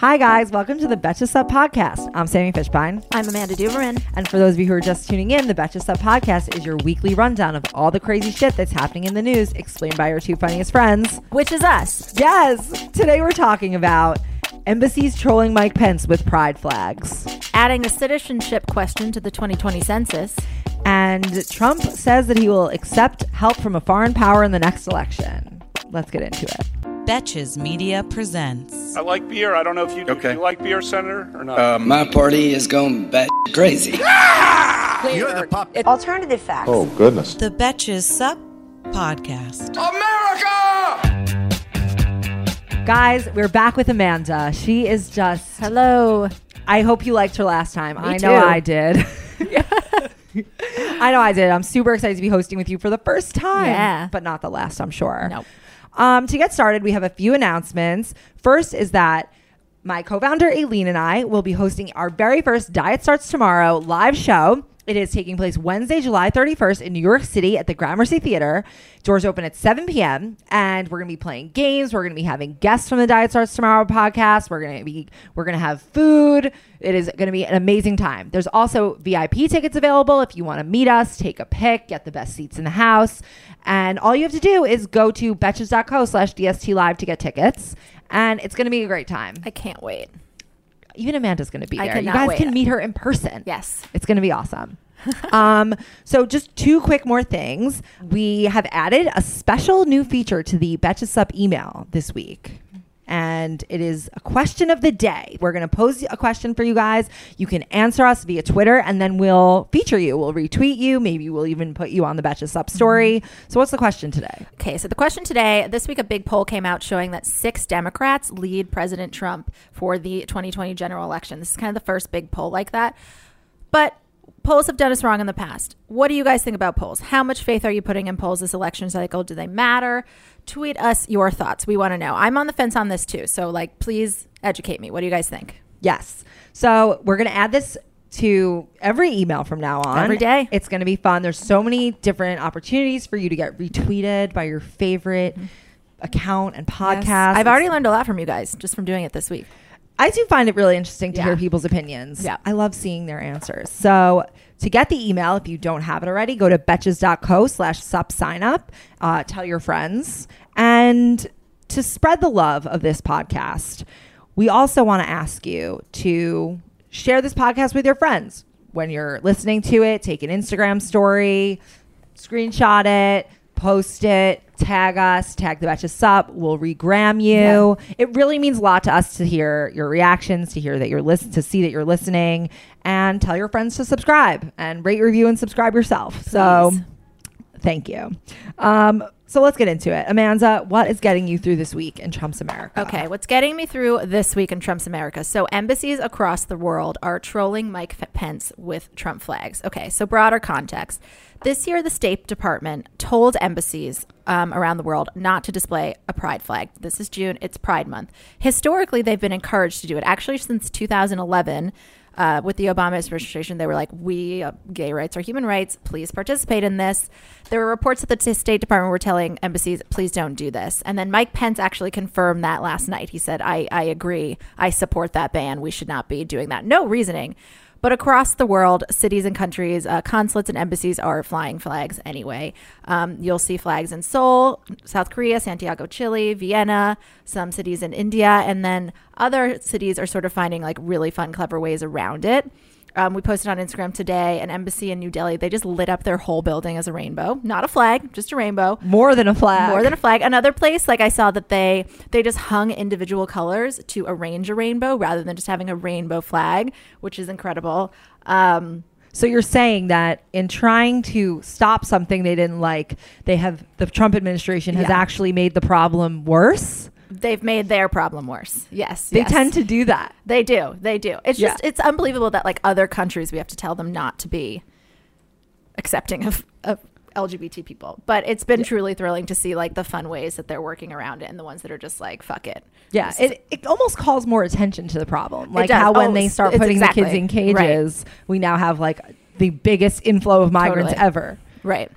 Hi, guys. Welcome to the Betches Sup podcast. I'm Sami Fishbein. I'm Amanda Duberman. And for those of you who are just tuning in, the Betches Sup podcast is your weekly rundown of all the crazy shit that's happening in the news, explained by your two funniest friends. Which is us. Yes. Today we're talking about embassies trolling Mike Pence with pride flags. Adding a citizenship question to the 2020 census. And Trump says that he will accept help from a foreign power in the next election. Let's get into it. Betches Media presents. I like beer. I don't know if you do. Okay. You like beer, Senator, or not? Um, My party is going bat crazy. You're the pop. Alternative facts. Oh, goodness. The Betches Sup Podcast. America! Guys, we're back with Amanda. She is just. Hello. I hope you liked her last time. I know too. I did. I know I did. I'm super excited to be hosting with you for the first time. Yeah. But not the last, I'm sure. Nope. Um, to get started, we have a few announcements. First is that my co-founder Aleen and I will be hosting our very first Diet Starts Tomorrow live show. It is taking place Wednesday, July 31st in New York City at the Gramercy Theater. Doors open at 7 p.m. and we're going to be playing games. We're going to be having guests from the Diet Starts Tomorrow podcast. We're going to be we're going to have food. It is going to be an amazing time. There's also VIP tickets available if you want to meet us, take a pic, get the best seats in the house. And all you have to do is go to betches.co slash DST live to get tickets. And it's going to be a great time. I can't wait. Even Amanda's going to be I there. You guys wait. can meet her in person. Yes. It's going to be awesome. um, so just two quick more things. We have added a special new feature to the Betches Sup email this week. And it is a question of the day. We're going to pose a question for you guys. You can answer us via Twitter and then we'll feature you. We'll retweet you. Maybe we'll even put you on the Betches Sup story. Mm-hmm. So, what's the question today? Okay, so the question today this week, a big poll came out showing that six Democrats lead President Trump for the 2020 general election. This is kind of the first big poll like that. But polls have done us wrong in the past. What do you guys think about polls? How much faith are you putting in polls this election cycle? Do they matter? Tweet us your thoughts. We want to know. I'm on the fence on this too. So, like, please educate me. What do you guys think? Yes. So we're going to add this to every email from now on. Every day. It's going to be fun. There's so many different opportunities for you to get retweeted by your favorite mm-hmm. account and podcast. I've already learned a lot from you guys just from doing it this week. I do find it really interesting to Yeah. hear people's opinions. Yeah. I love seeing their answers. So to get the email, if you don't have it already, go to betches.co slash sup sign up. Uh, tell your friends. And to spread the love of this podcast, we also want to ask you to share this podcast with your friends. When you're listening to it, take an Instagram story, screenshot it, post it, tag us, tag the Betches Sup. We'll regram you. It really means a lot to us to hear your reactions, to hear that you're listen, to see that you're listening, and tell your friends to subscribe and rate, review, and subscribe yourself. So, thank you. Um, so let's get into it. Amanda, what is getting you through this week in Trump's America? Okay, what's getting me through this week in Trump's America? So, embassies across the world are trolling Mike Pence with Trump flags. Okay, so broader context. This year, the State Department told embassies um, around the world not to display a pride flag. This is June, it's Pride Month. Historically, they've been encouraged to do it. Actually, since 2011, uh, with the Obama administration, they were like, "We, uh, gay rights are human rights. Please participate in this." There were reports that the State Department were telling embassies, "Please don't do this." And then Mike Pence actually confirmed that last night. He said, "I, I agree. I support that ban. We should not be doing that." No reasoning. But across the world, cities and countries, uh, consulates and embassies are flying flags anyway. Um, you'll see flags in Seoul, South Korea, Santiago, Chile, Vienna, some cities in India, and then other cities are sort of finding like really fun, clever ways around it. Um, we posted on Instagram today an embassy in New Delhi. They just lit up their whole building as a rainbow, not a flag, just a rainbow. More than a flag. More than a flag. Another place, like I saw that they they just hung individual colors to arrange a rainbow rather than just having a rainbow flag, which is incredible. Um, So you're saying that in trying to stop something they didn't like, they have the Trump administration has Yeah. actually made the problem worse. They've made their problem worse. Yes, They yes. tend to do that. They do. They do. It's Yeah. just it's unbelievable that like other countries we have to tell them not to be accepting of, of LGBT people. But it's been truly thrilling to see like the fun ways that they're working around it and the ones that are just like fuck it. Yeah, This it, it almost calls more attention to the problem. Like how when Oh, they start putting the kids in cages, we now have like the biggest inflow of migrants Totally. ever. Right.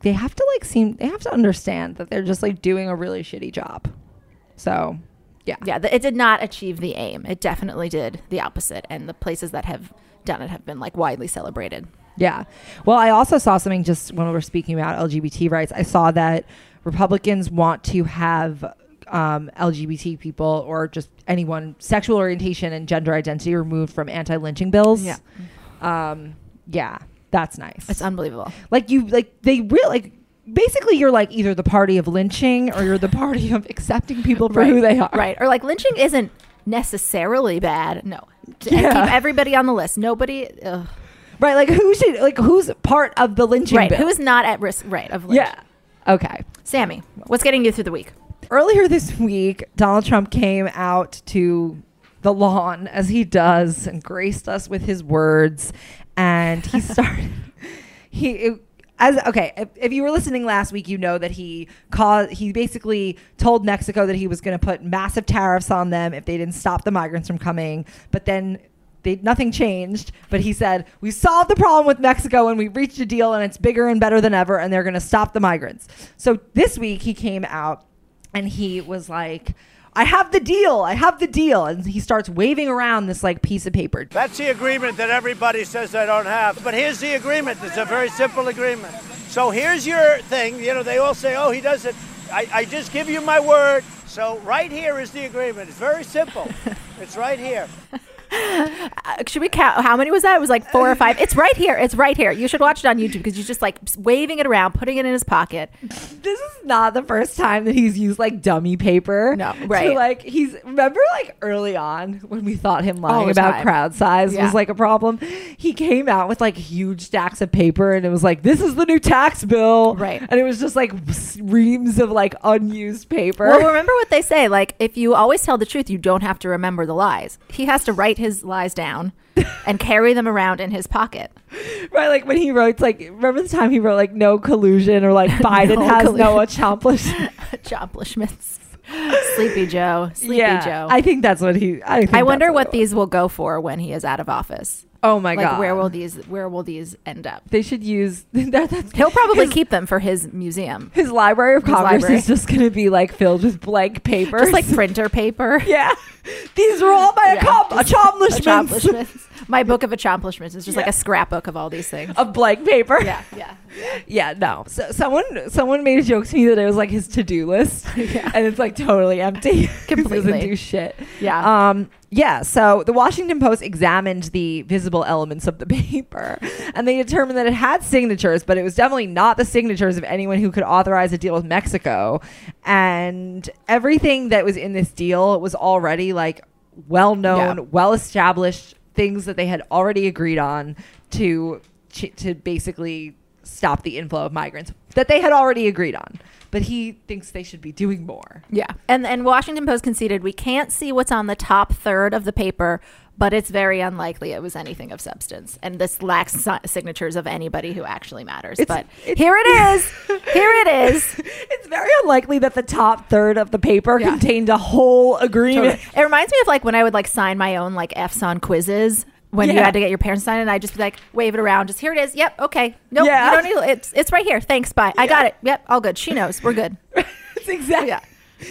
They have to like seem they have to understand that they're just like doing a really shitty job. So Yeah. Yeah, it did not achieve the aim. It definitely did the opposite. And the places that have done it have been like widely celebrated. Yeah. Well, I also saw something just when we were speaking about LGBT rights. I saw that Republicans want to have um, LGBT people or just anyone sexual orientation and gender identity removed from anti-lynching bills. Yeah. Um, yeah, that's nice. It's unbelievable. like you like they really like basically you're like either the party of lynching or you're the party of accepting people for who they are. Right. Or like lynching isn't necessarily bad. No. Uh, yeah. keep everybody on the list. Nobody. Ugh. Right. Like who should like who's part of the lynching Right. bill? Who's not at risk? Right. Of lynch. yeah. Okay. Sami, what's getting you through the week? earlier this week, Donald Trump came out to the lawn as he does and graced us with his words. And he started, he, it- as okay, if, if you were listening last week, you know that he caused, he basically told Mexico that he was going to put massive tariffs on them if they didn't stop the migrants from coming. But then they, nothing changed, but he said, We solved the problem with Mexico and we reached a deal and it's bigger and better than ever and they're going to stop the migrants. So this week he came out and he was like, I have the deal. I have the deal. And he starts waving around this like piece of paper. That's the agreement that everybody says they don't have. But here's the agreement. It's a very simple agreement. So here's your thing. You know, they all say, oh, he does it. I, I just give you my word. So right here is the agreement. It's very simple. it's right here. Uh, should we count? How many was that? It was like four or five. It's right here. It's right here. You should watch it on YouTube because he's just like waving it around, putting it in his pocket. This is not the first time that he's used like dummy paper. No, to, right. like he's remember like early on when we thought him lying about time. crowd size Yeah. was like a problem. He came out with like huge stacks of paper and it was like this is the new tax bill. Right. And it was just like reams of like unused paper. Well, remember what they say. Like, if you always tell the truth, you don't have to remember the lies. He has to write his lies down and carry them around in his pocket. Right, like when he wrote, like, remember the time he wrote, like, no collusion or like Biden No has no collusion. accomplishment? Accomplishments. Sleepy Joe. Sleepy yeah, Joe. I think that's what he. I, think I wonder that's what these will go for when he is out of office. Oh my like, god, where will these where will these end up? they should use? That, that's, He'll probably his, keep them for his museum, his Library of His Congress library. is just going to be like filled with blank paper, just like printer paper. yeah. These are all my Yeah, accom- accomplishments Accomplishments. My book of accomplishments is just like a scrapbook of all these things. of blank paper. Yeah, yeah. Yeah, no. So someone someone made a joke to me that it was like his to do list, and it's like totally empty. Completely. doesn't do shit. Yeah. Um. Yeah. So the Washington Post examined the visible elements of the paper, and they determined that it had signatures, but it was definitely not the signatures of anyone who could authorize a deal with Mexico, and everything that was in this deal was already like well known, Yeah. well established things that they had already agreed on to ch- to basically stop the inflow of migrants that they had already agreed on. But he thinks they should be doing more. Yeah. And and Washington Post conceded we can't see what's on the top third of the paper, but it's very unlikely it was anything of substance. And this lacks si- signatures of anybody who actually matters. It's- but it's- here it is. Here it is. It's very unlikely that the top third of the paper Yeah. contained a whole agreement. Totally. It reminds me of like when I would like sign my own like F's on quizzes. When you had to get your parents to sign and I'd just be like, wave it around. Just here it is. Yep. Okay. Nope. Yeah. You don't need it's it's right here. Thanks. Bye. I got it. Yep. All good. She knows. We're good. That's exactly Yeah.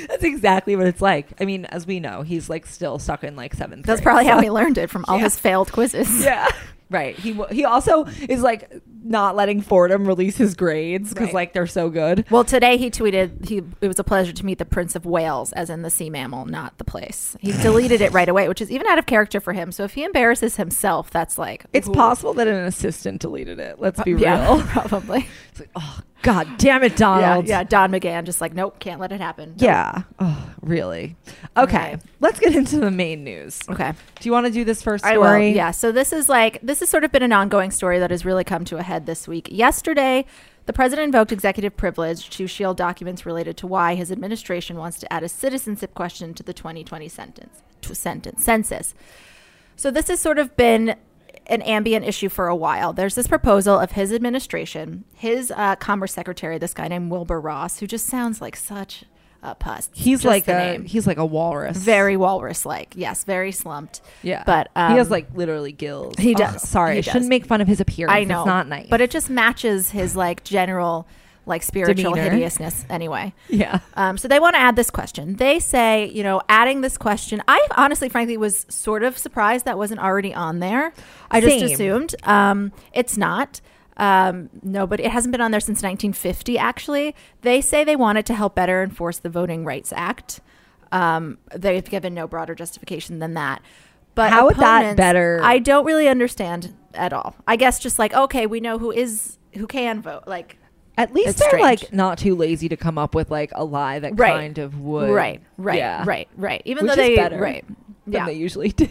That's exactly what it's like. I mean, as we know, he's like still stuck in like seventh. That's grade, probably how he learned it from all Yeah. his failed quizzes. Yeah. Right. He he also is like not letting Fordham release his grades because Right. like they're so good. Well, today he tweeted he it was a pleasure to meet the Prince of Whales, as in the sea mammal, not the place. He deleted it right away, which is even out of character for him. So if he embarrasses himself, that's like It's ooh. possible that an assistant deleted it. Let's be Yeah, real. probably. It's like, oh god damn it, Donald. yeah. Don McGahn just like nope, can't let it happen. Nope. Yeah. Oh, really? Okay. Right. Let's get into the main news. Okay. Do you want to do this first I story? will. Yeah. So this is like this has sort of been an ongoing story that has really come to a head this week. Yesterday, the president invoked executive privilege to shield documents related to why his administration wants to add a citizenship question to the 2020 sentence sentence census. So this has sort of been an ambient issue for a while. There's this proposal of his administration, his uh, Commerce Secretary, this guy named Wilbur Ross, who just sounds like such a pus. He's Just like a name. he's like a walrus. very walrus like. Yes, very slumped. yeah. but um, he has like literally gills. he does. sorry, He I shouldn't make fun of his appearance. I know, It's not nice. but it just matches his like general like spiritual Demeanor. hideousness anyway. Yeah. Um, so they want to add this question. They say, you know, adding this question. I honestly, frankly, was sort of surprised that wasn't already on there. I just assumed um, it's not. Um, nobody. It hasn't been on there since 1950. Actually, they say they want it to help better enforce the Voting Rights Act. Um, they've given no broader justification than that. But How would that better- I don't really understand at all. I guess just like okay, we know who is who can vote. Like At least they're strange. like not too lazy to come up with like a lie that Right. kind of would. right, right, Yeah. right, right. Even Which though they better right, Than yeah. they usually do.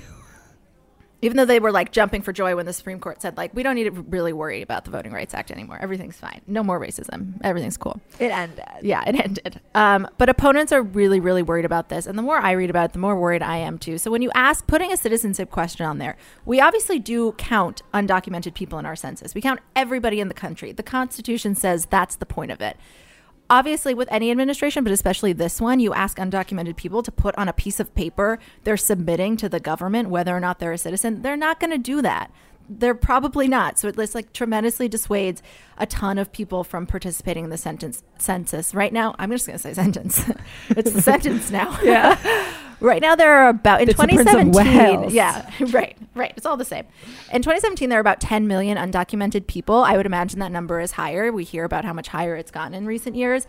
Even though they were like jumping for joy when the Supreme Court said like we don't need to really worry about the Voting Rights Act anymore. Everything's fine. No more racism. Everything's cool. It ended. Yeah, it ended. Um, but opponents are really, really worried about this, and the more I read about it, the more worried I am too. So when you ask putting a citizenship question on there, we obviously do count undocumented people in our census. We count everybody in the country. The Constitution says that's the point of it. Obviously, with any administration, but especially this one, you ask undocumented people to put on a piece of paper they're submitting to the government whether or not they're a citizen. They're not going to do that. They're probably not. So it just like tremendously dissuades a ton of people from participating in the sentence census. Right now, I'm just going to say sentence. it's the sentence now. Yeah. Right now, there are about in It's the Prince of 2017. Yeah, right, right. It's all the same. In 2017, there are about 10 million undocumented people. I would imagine that number is higher. We hear about how much higher it's gotten in recent years.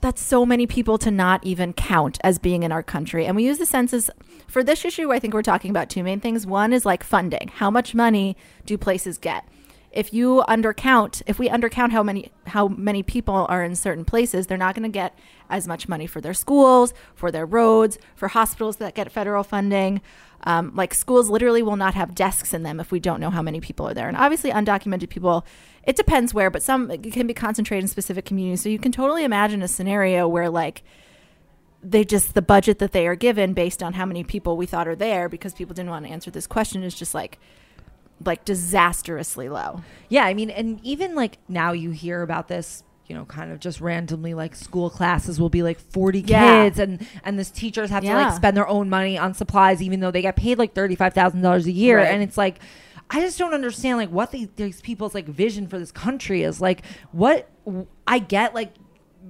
That's so many people to not even count as being in our country. And we use the census for this issue. I think we're talking about two main things. One is like funding. How much money do places get? If you undercount if we undercount how many how many people are in certain places they're not going to get as much money for their schools for their roads for hospitals that get federal funding. Um, like schools literally will not have desks in them if we don't know how many people are there. And obviously undocumented people it depends where but some can be concentrated in specific communities. So you can totally imagine a scenario where like they just the budget that they are given based on how many people we thought are there because people didn't want to answer this question is just like like disastrously low Yeah, I mean, and even like now you hear about this, you know, kind of just randomly like school classes will be like 40 Yeah. kids and and this teachers have to like spend their own money on supplies even though they get paid like $35,000 a year Right. and it's like I just don't understand like what these, these people's like vision for this country is like what I get like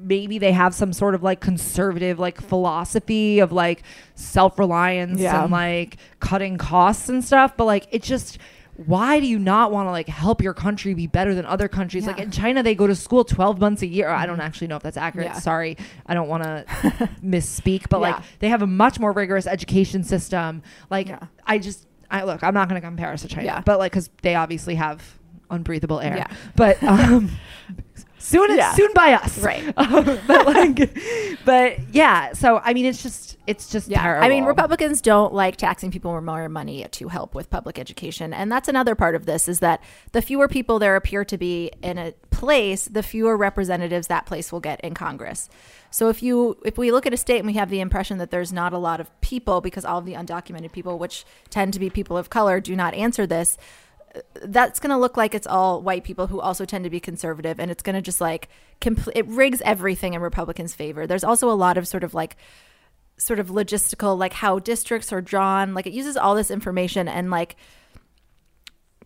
maybe they have some sort of like conservative like philosophy of like self-reliance Yeah. and like cutting costs and stuff but like it just why do you not want to like help your country be better than other countries like in china they go to school 12 months a year i don't actually know if that's accurate Yeah. sorry i don't want to misspeak but Yeah. like they have a much more rigorous education system like Yeah. i just i look i'm not going to compare us to china Yeah. but like because they obviously have unbreathable air Yeah. but um soon Yeah. soon by us Right. Um, but like but yeah so i mean it's just it's just Yeah, terrible I mean, Republicans don't like taxing people more money to help with public education, and that's another part of this is that the fewer people there appear to be in a place, the fewer representatives that place will get in Congress. So if you if we look at a state and we have the impression that there's not a lot of people because all of the undocumented people, which tend to be people of color, do not answer this. That's going to look like it's all white people who also tend to be conservative, and it's going to just like compl- it rigs everything in Republicans' favor. There's also a lot of sort of like sort of logistical like how districts are drawn like it uses all this information and like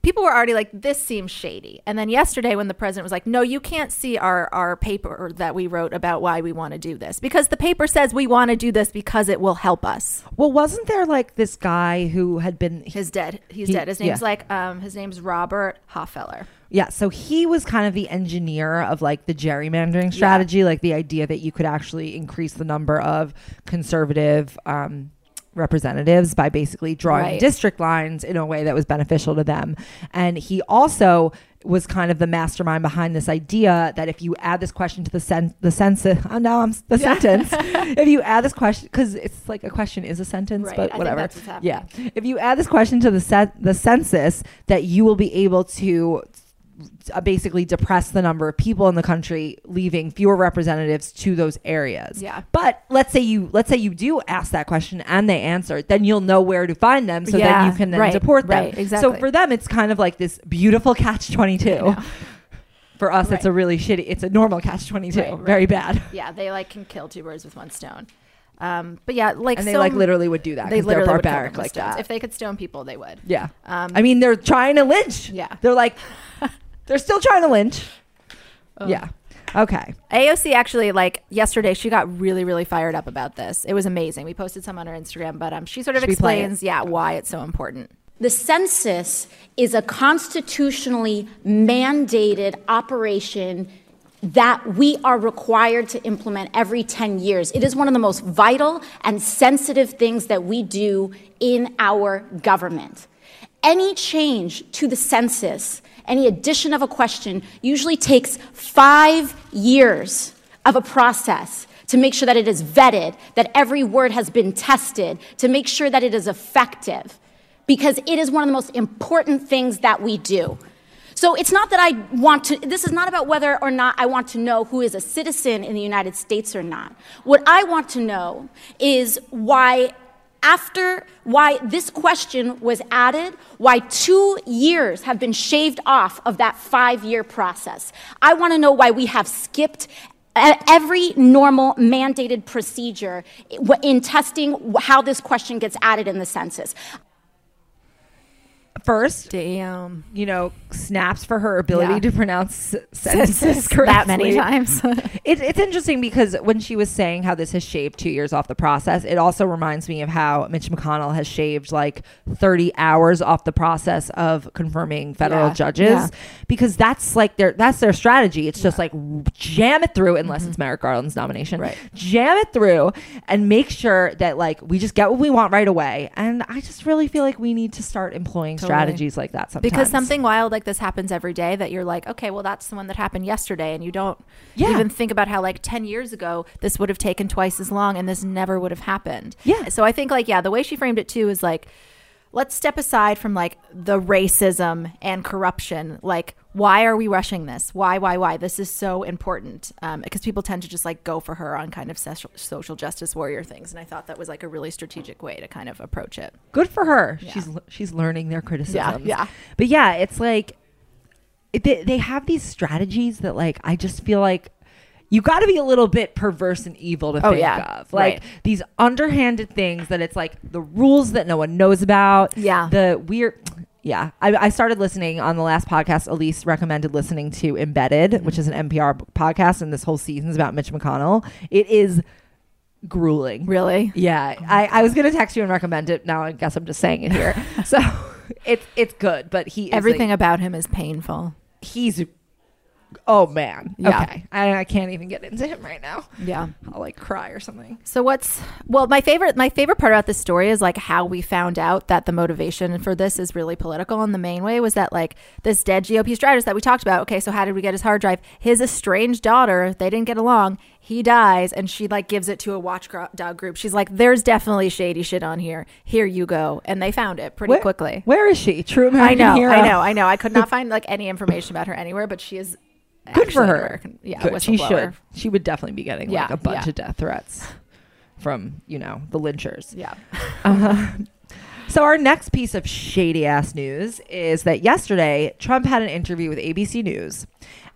people were already like this seems shady. And then yesterday when the president was like no you can't see our our paper that we wrote about why we want to do this because the paper says we want to do this because it will help us. Well wasn't there like this guy who had been his dead. He's He- dead. His name's yeah. like um his name's robert hofeller. Yeah, so he was kind of the engineer of like the gerrymandering strategy, like the idea that you could actually increase the number of conservative um, representatives by basically drawing Right. district lines in a way that was beneficial to them. And he also was kind of the mastermind behind this idea that if you add this question to the sen- the census, oh no, I'm the sentence. if you add this question, because it's like a question is a sentence, Right, but whatever. yeah, if you add this question to the set the census, that you will be able to basically depress the number of people in the country leaving fewer representatives to those areas. Yeah. But let's say you let's say you do ask that question and they answer, it, then you'll know where to find them so Yeah, then you can then right, deport them. right, exactly. So for them it's kind of like this beautiful catch 22. For us it's a really shitty it's a normal catch 22. Right, right. Very bad. yeah they like can kill two birds with one stone um but yeah like And they so like literally would do that they because they're literally would barbaric like stones. that. if they could stone people they would yeah. um I mean they're trying to lynch. Yeah. They're like they're still trying to lynch. Yeah. Okay. AOC actually like yesterday she got really really fired up about this. It was amazing. We posted some on her Instagram, but um she sort of Should we play it? explains yeah why it's so important. The census is a constitutionally mandated operation that we are required to implement every 10 years. It is one of the most vital and sensitive things that we do in our government. Any change to the census, any addition of a question, usually takes five years of a process to make sure that it is vetted, that every word has been tested, to make sure that it is effective because it is one of the most important things that we do. So it's not that I want to, this is not about whether or not I want to know who is a citizen in the United States or not. What I want to know is why, after, why this question was added, why two years have been shaved off of that five year process. I want to know why we have skipped every normal mandated procedure in testing how this question gets added in the census. First, Damn. you know, snaps for her ability Yeah. to pronounce sentences correctly. that many times. It, it's interesting because when she was saying how this has shaved two years off the process, it also reminds me of how Mitch McConnell has shaved like 30 hours off the process of confirming federal Yeah, judges yeah. because that's like their that's their strategy. It's just like jam it through unless it's Merrick Garland's nomination. Mm-hmm. Right. Jam it through and make sure that like we just get what we want right away. And I just really feel like we need to start employing Totally. Strategies like that sometimes. because something wild like this happens every day that you're like, okay, well that's the one that happened yesterday and you don't Yeah. even think about how like 10 years ago this would have taken twice as long and this never would have happened. Yeah. So I think like yeah, the way she framed it too is like let's step aside from like the racism and corruption. Like why are we rushing this? Why why why? This is so important. Um because people tend to just like go for her on kind of social, social justice warrior things and I thought that was like a really strategic way to kind of approach it. good for her. Yeah. She's she's learning their criticisms. yeah. yeah. But yeah, it's like they, they have these strategies that like I just feel like you got to be a little bit perverse and evil to Oh, think yeah. of. Like Right. these underhanded things that it's like the rules that no one knows about. Yeah. The weird yeah, I, I started listening on the last podcast. Elise recommended listening to Embedded, Mm-hmm. which is an NPR podcast, and this whole season is about Mitch McConnell. It is grueling. Really? Yeah, I, I was gonna text you and recommend it. Now I guess I'm just saying it here. so it's it's good, but he is Everything a- about him is painful. he's oh man. Yeah. Okay, I, I can't even get into him right now. Yeah. I'll like cry or something. So what's well my favorite my favorite part about this story is like how we found out that the motivation for this is really political and the main way was that like this dead GOP strategist that we talked about. Okay, so how did we get his hard drive? His estranged daughter, they didn't get along. He dies and she like gives it to a watchdog group. She's like there's definitely shady shit on here. Here you go. And they found it pretty Where- quickly. Where is she? True American I know, hero. I know, I know. I could not find like any information about her anywhere, but she is Good for her. American- yeah, Good. She should. She would definitely be getting like a bunch yeah. of death threats from you know the lynchers. Yeah. Uh, so our next piece of shady ass news is that yesterday Trump had an interview with ABC News,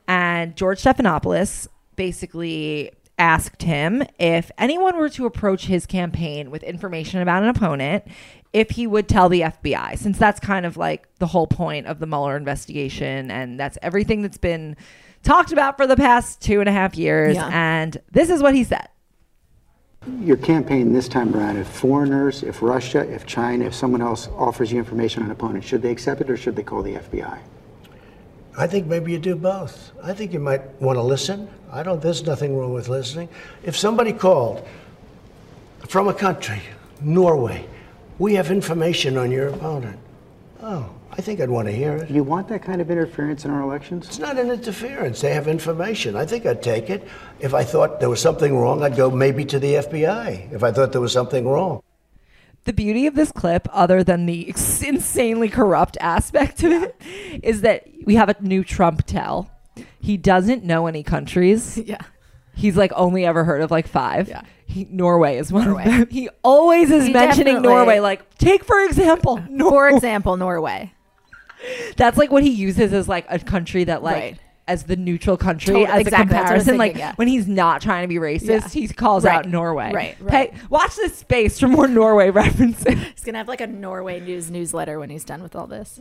and George Stephanopoulos basically asked him if anyone were to approach his campaign with information about an opponent, if he would tell the FBI, since that's kind of like the whole point of the Mueller investigation, and that's everything that's been talked about for the past two and a half years. Yeah. And this is what he said. Your campaign this time around, if foreigners, if Russia, if China, if someone else offers you information on an opponent, should they accept it or should they call the FBI? I think maybe you do both. I think you might want to listen. I don't. There's nothing wrong with listening. If somebody called from a country, Norway, we have information on your opponent. Oh, I think I'd want to hear it. Do you want that kind of interference in our elections? It's not an interference. They have information. I think I'd take it. If I thought there was something wrong, I'd go maybe to the FBI. If I thought there was something wrong. the beauty of this clip, other than the insanely corrupt aspect of it, is that we have a new Trump tell. He doesn't know any countries. Yeah. He's like only ever heard of like five. Yeah. He, Norway is one Norway. of them. He always is He mentioning definitely- Norway. Like, take for example, For Norway. example, Norway. That's like what he uses as like a country that like Right. As the neutral country Totally- as exactly, a that's what I was comparison. like yeah. when he's not trying to be racist, Yeah. he calls Right. out Norway. Right, right. Hey, watch this space for more Norway references. He's gonna have like a Norway news newsletter when he's done with all this.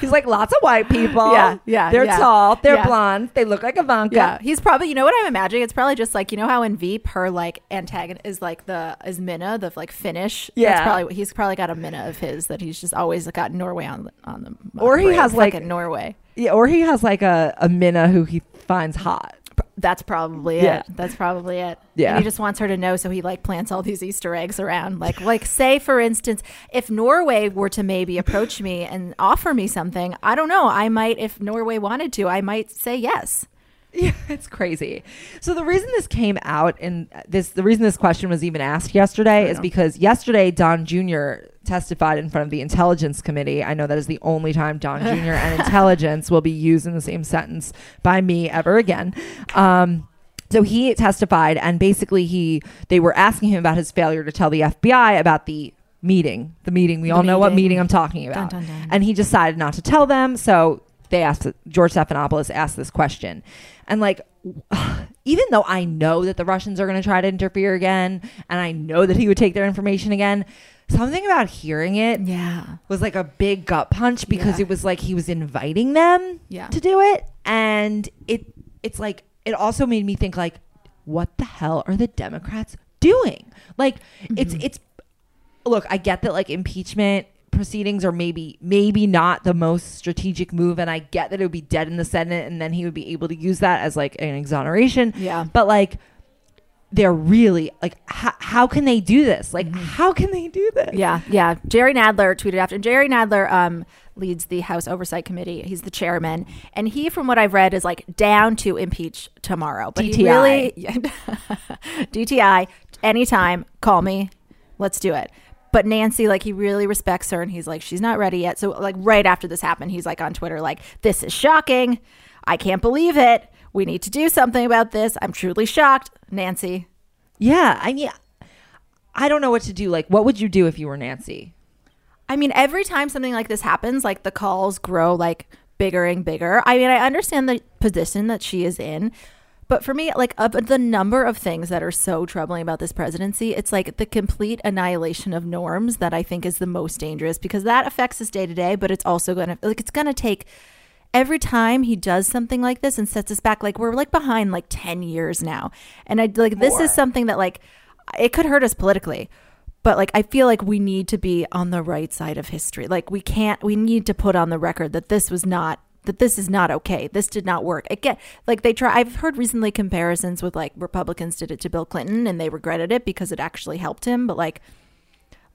He's like lots of white people. Yeah, yeah, They're yeah. tall. They're Yeah. blonde. They look like Ivanka. Yeah, he's probably. You know what I'm imagining? It's probably just like you know how in Veep her like antagonist is like the is Minna the like Finnish. Yeah. That's probably he's probably got a Minna of his that he's just always got Norway on the on the. Or he has, like- Fucking Norway. Yeah, or he has like a, a Minna who he finds hot. That's probably Yeah. it. That's probably it. Yeah. And he just wants her to know, so he like plants all these Easter eggs around. Like, like say for instance, if Norway were to maybe approach me and offer me something, I don't know. I might, if Norway wanted to, I might say yes. Yeah, it's crazy. So the reason this came out and this the reason this question was even asked yesterday is because yesterday Don Jr. testified in front of the Intelligence Committee. I know that is the only time Don Jr. and intelligence will be used in the same sentence by me ever again. Um, so he testified and basically he they were asking him about his failure to tell the FBI about the meeting, the meeting. We all know what meeting. meeting I'm talking about. dun, dun. And he decided not to tell them. So they asked George Stephanopoulos asked this question, and like, even though I know that the Russians are going to try to interfere again, and I know that he would take their information again, something about hearing it Yeah. was like a big gut punch because Yeah. it was like he was inviting them Yeah. to do it, and it it's like it also made me think like, what the hell are the Democrats doing? Like, it's Mm-hmm. it's look, I get that like impeachment proceedings are maybe maybe not the most strategic move and I get that it would be dead in the Senate and then he would be able to use that as like an exoneration. Yeah. But like they're really like how, how can they do this? Like Mm-hmm. how can they do this? Yeah, yeah. Jerry Nadler tweeted after. Jerry Nadler um, leads the House Oversight Committee. He's the chairman, and he, from what I've read, is like down to impeach tomorrow. But DTI. really, DTI, anytime, call me, let's do it. But Nancy, like, he really respects her, and he's like, she's not ready yet. So, like, right after this happened, he's like on Twitter, like, this is shocking. I can't believe it. We need to do something about this. I'm truly shocked, Nancy. Yeah, I mean I don't know what to do. Like what would you do if you were Nancy? I mean, every time something like this happens, like the calls grow like bigger and bigger. I mean, I understand the position that she is in, but for me, like of the number of things that are so troubling about this presidency, it's like the complete annihilation of norms that I think is the most dangerous because that affects us day to day, but it's also going to like it's going to take every time he does something like this and sets us back like we're like behind like 10 years now. And I like this is something that like it could hurt us politically but like i feel like we need to be on the right side of history like we can't we need to put on the record that this was not that this is not okay. This did not work. Again like they try i've heard recently comparisons with like republicans did it to bill clinton and they regretted it because it actually helped him but like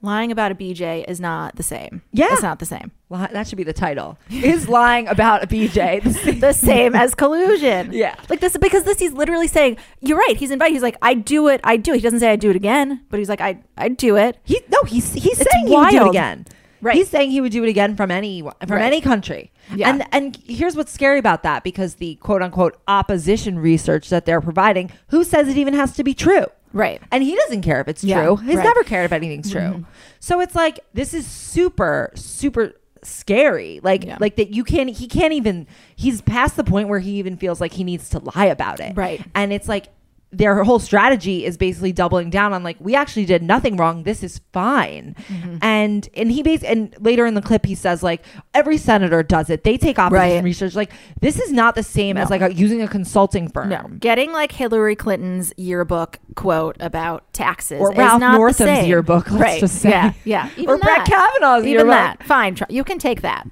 lying about a bj is not the same. Yeah. it's not the same. That should be the title. Is lying about a BJ the same? the same as collusion. Yeah. like this because this he's literally saying you're right. He's invited. He's like i do it. I do it. He doesn't say i do it again but he's like i i do it. He no, he's he's It's saying he would do it again. Right. He's saying he would do it again from any from Right. any country. Yeah. And and here's what's scary about that because the quote unquote opposition research that they're providing, who says it even has to be true? Right. And he doesn't care if it's Yeah, true. He's right. never cared if anything's true. Mm-hmm. So it's like this is super super scary. Like Yeah. like that you can't he can't even he's past the point where he even feels like he needs to lie about it. Right. And it's like their whole strategy is basically doubling down on like we actually did nothing wrong. This is fine. Mm-hmm. And and he base and later in the clip he says like every senator does it. They take opposition Right. research. Like this is not the same as like a, using a consulting firm. No, getting like Hillary Clinton's yearbook quote about taxes Or is Ralph Northam's yearbook, let's right? just say. Yeah, yeah. Or Brett that. Kavanaugh's Even yearbook. that. Fine, you can take that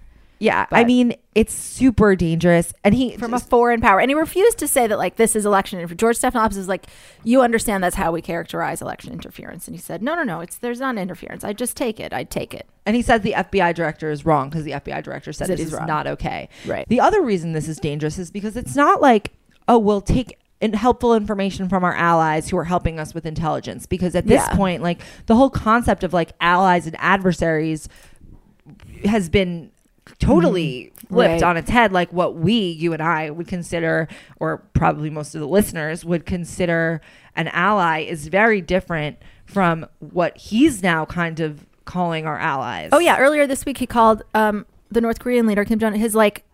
Yeah, I mean it's super dangerous, and he from a foreign power, and he refused to say that like this is election. And George Stephanopoulos is like, you understand that's how we characterize election interference, and he said, no, no, no, it's there's not interference. I just take it. I take it. and he says the FBI director is wrong because the FBI director said this is wrong. not okay. Right. The other reason this is dangerous is because it's not like oh we'll take in helpful information from our allies who are helping us with intelligence because at this Yeah. point like the whole concept of like allies and adversaries has been totally flipped Mm-hmm. Right. on its head like what we you and I would consider or probably most of the listeners would consider an ally is very different from what he's now kind of calling our allies. Oh yeah, earlier this week he called um, the North Korean leader Kim Jong un his like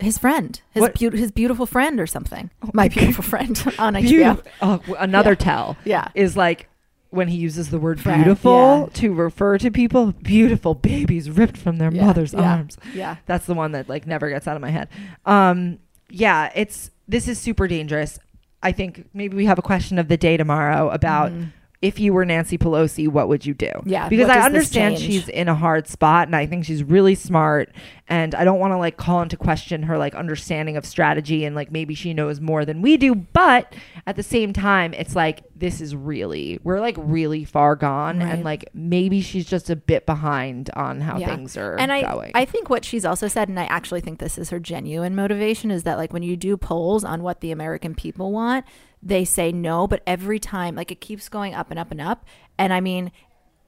His friend, his beau- his beautiful friend or something. my beautiful friend on HBO. Oh, another Yeah. tell Yeah. is like when he uses the word beautiful yeah. to refer to people beautiful babies ripped from their Yeah, mother's yeah, arms yeah. that's the one that like never gets out of my head um yeah it's this is super dangerous i think maybe we have a question of the day tomorrow about if you were Nancy Pelosi, what would you do? Yeah, Because I understand she's in a hard spot and I think she's really smart and I don't want to like call into question her like understanding of strategy and like maybe she knows more than we do, but at the same time it's like this is really we're like really far gone Right. and like maybe she's just a bit behind on how things are and I, going. I think what she's also said, and I actually think this is her genuine motivation, is that like when you do polls on what the American people want, they say no, but every time, like it keeps going up and up and up. And I mean,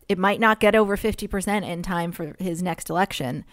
it might not get over 50% in time for his next election.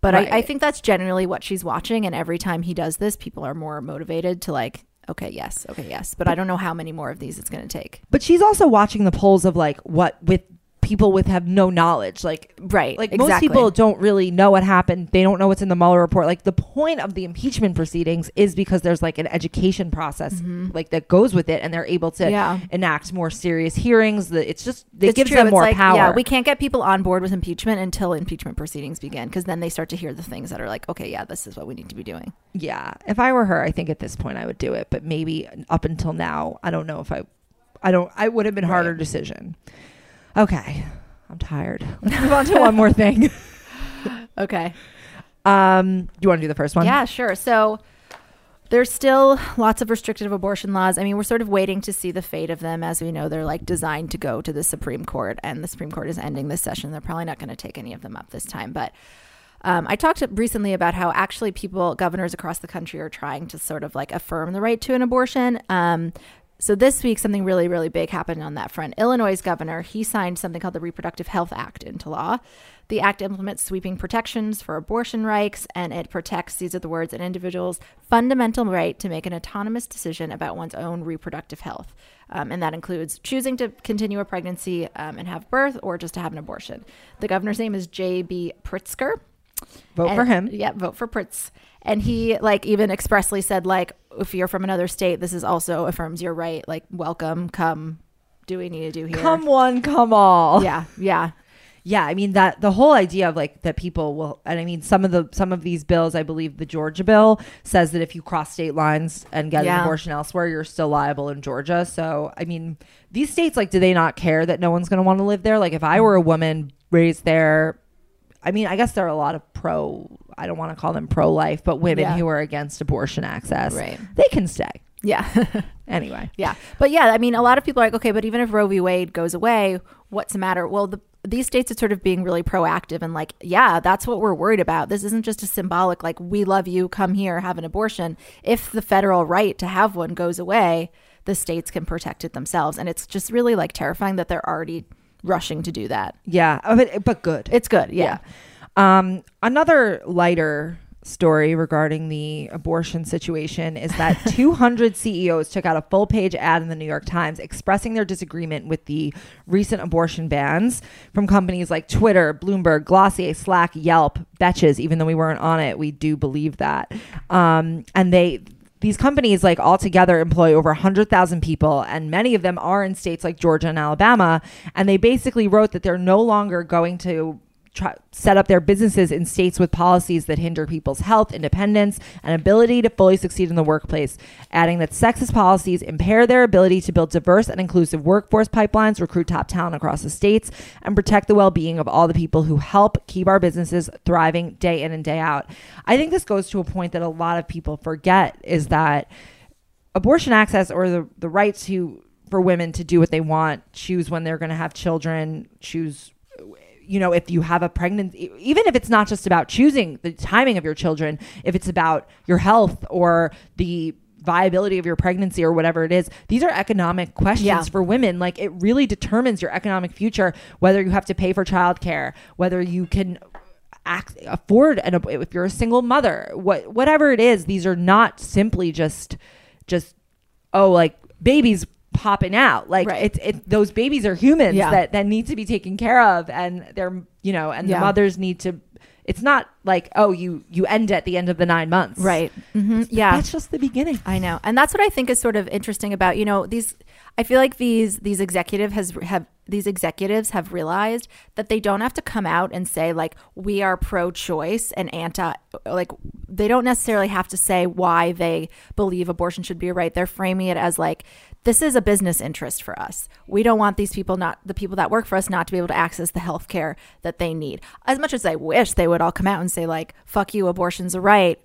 But I, I think that's generally what she's watching. And every time he does this, people are more motivated to like, okay, yes, okay, yes. But I don't know how many more of these it's going to take. But she's also watching the polls of like what with people with have no knowledge. Like Right, like most people don't really know what happened. They don't know what's in the Mueller report. Like the point of the impeachment proceedings is because there's like an education process like that goes with it and they're able to Mm-hmm. Yeah. enact more serious hearings. The, it's just it It's gives true. them It's more like, power. Yeah, we can't get people on board with impeachment until impeachment proceedings begin, because then they start to hear the things that are like, okay, yeah, this is what we need to be doing. Yeah, if I were her, I think at this point I would do it. But maybe up until now, I don't know if I, I don't. I would have been harder decision. Okay, I'm tired. Let's move on to one more thing. Okay. Um, do you want to do the first one? Yeah, sure. So there's still lots of restrictive abortion laws. I mean, we're sort of waiting to see the fate of them. As we know, they're like designed to go to the Supreme Court, and the Supreme Court is ending this session. They're probably not going to take any of them up this time. But um, I talked recently about how actually people, governors across the country, are trying to sort of like affirm the right to an abortion. Um, so this week, something really, really big happened on that front. Illinois' governor he signed something called the Reproductive Health Act into law. The act implements sweeping protections for abortion rights, and it protects these are the words an individual's fundamental right to make an autonomous decision about one's own reproductive health, um, and that includes choosing to continue a pregnancy um, and have birth, or just to have an abortion. The governor's name is J.B. Pritzker. Vote for him. Yeah, vote for Pritz. And he like even expressly said like if you're from another state, this is also affirms your right. Like welcome, come, do we need to do here. Come one, come all. Yeah, yeah, yeah. I mean that the whole idea of like that people will, and I mean some of the some of these bills. I believe the Georgia bill says that if you cross state lines and get an Yeah. abortion elsewhere, you're still liable in Georgia. So I mean, these states like, do they not care that no one's going to want to live there? Like if I were a woman raised there. I mean, I guess there are a lot of pro, I don't want to call them pro life, but women Yeah. who are against abortion access. Right. They can stay. yeah. Anyway. Yeah. But yeah, I mean, a lot of people are like, okay, but even if Roe v. Wade goes away, what's the matter? Well, the, these states are sort of being really proactive and like, yeah, that's what we're worried about. This isn't just a symbolic, like, we love you, come here, have an abortion. If the federal right to have one goes away, the states can protect it themselves. And it's just really like terrifying that they're already rushing to do that. Yeah. oh, But, but good. It's good. Yeah. Um, another lighter story regarding the abortion situation is that 200 CEOs took out a full page ad in the New York Times expressing their disagreement with the recent abortion bans from companies like Twitter, Bloomberg, Glossier, Slack, Yelp, Betches. Even though we weren't on it, we do believe that. Um, and they these companies like all together employ over 100,000 people and many of them are in states like Georgia and Alabama and they basically wrote that they're no longer going to try, set up their businesses in states with policies that hinder people's health, independence, and ability to fully succeed in the workplace, adding that sexist policies impair their ability to build diverse and inclusive workforce pipelines, recruit top talent across the states, and protect the well-being of all the people who help keep our businesses thriving day in and day out. I think this goes to a point that a lot of people forget is that abortion access or the, the right to for women to do what they want, choose when they're going to have children, choose you know, if you have a pregnancy, even if it's not just about choosing the timing of your children, if it's about your health or the viability of your pregnancy or whatever it is, these are economic questions Yeah. for women. Like it really determines your economic future, whether you have to pay for childcare, whether you can act, afford an if you're a single mother, what whatever it is, these are not simply just just oh like babies popping out like Right. it's it, those babies are humans Yeah. that that need to be taken care of and they're you know and Yeah. the mothers need to It's not like oh you you end at the end of the nine months. Right. Mm-hmm. Yeah. That's just the beginning. I know, and that's what I think is sort of interesting about you know these. I feel like these these executive has have these executives have realized that they don't have to come out and say like we are pro-choice and anti like they don't necessarily have to say why they believe abortion should be a right. They're framing it as like this is a business interest for us. We don't want these people not the people that work for us not to be able to access the health care that they need. As much as I wish they would all come out and say like fuck you abortion's a right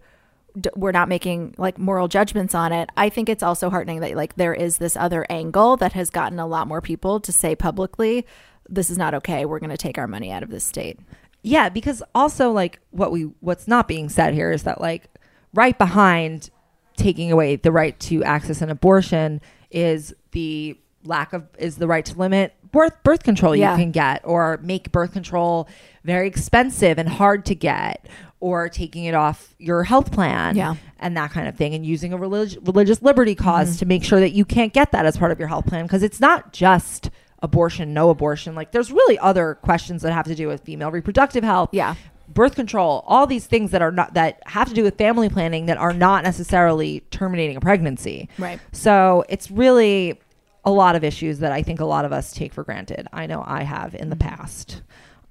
we're not making like moral judgments on it. I think it's also heartening that like there is this other angle that has gotten a lot more people to say publicly, this is not okay. We're going to take our money out of this state. Yeah, because also like what we what's not being said here is that like right behind taking away the right to access an abortion is the lack of is the right to limit birth birth control Yeah. you can get or make birth control very expensive and hard to get or taking it off your health plan Yeah. and that kind of thing and using a relig- religious liberty because Mm-hmm. to make sure that you can't get that as part of your health plan because it's not just abortion no abortion like there's really other questions that have to do with female reproductive health Yeah. Birth control all these things that are not that have to do with family planning that are not necessarily terminating a pregnancy Right. so it's really a lot of issues that i think a lot of us take for granted i know i have in the past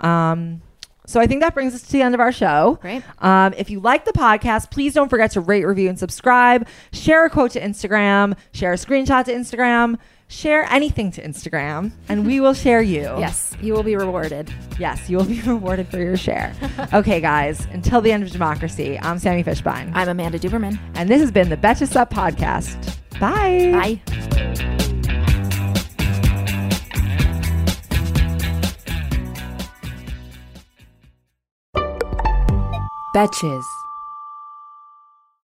um, so I think that brings us to the end of our show. Great. Um, if you like the podcast, please don't forget to rate, review, and subscribe. Share a quote to Instagram. Share a screenshot to Instagram. Share anything to Instagram, and we will share you. Yes, you will be rewarded. Yes, you will be rewarded for your share. okay, guys, until the end of democracy, I'm Sami Fishbein. I'm Amanda Duberman. and this has been the Betches Sup Podcast. Bye. Bye. Betches.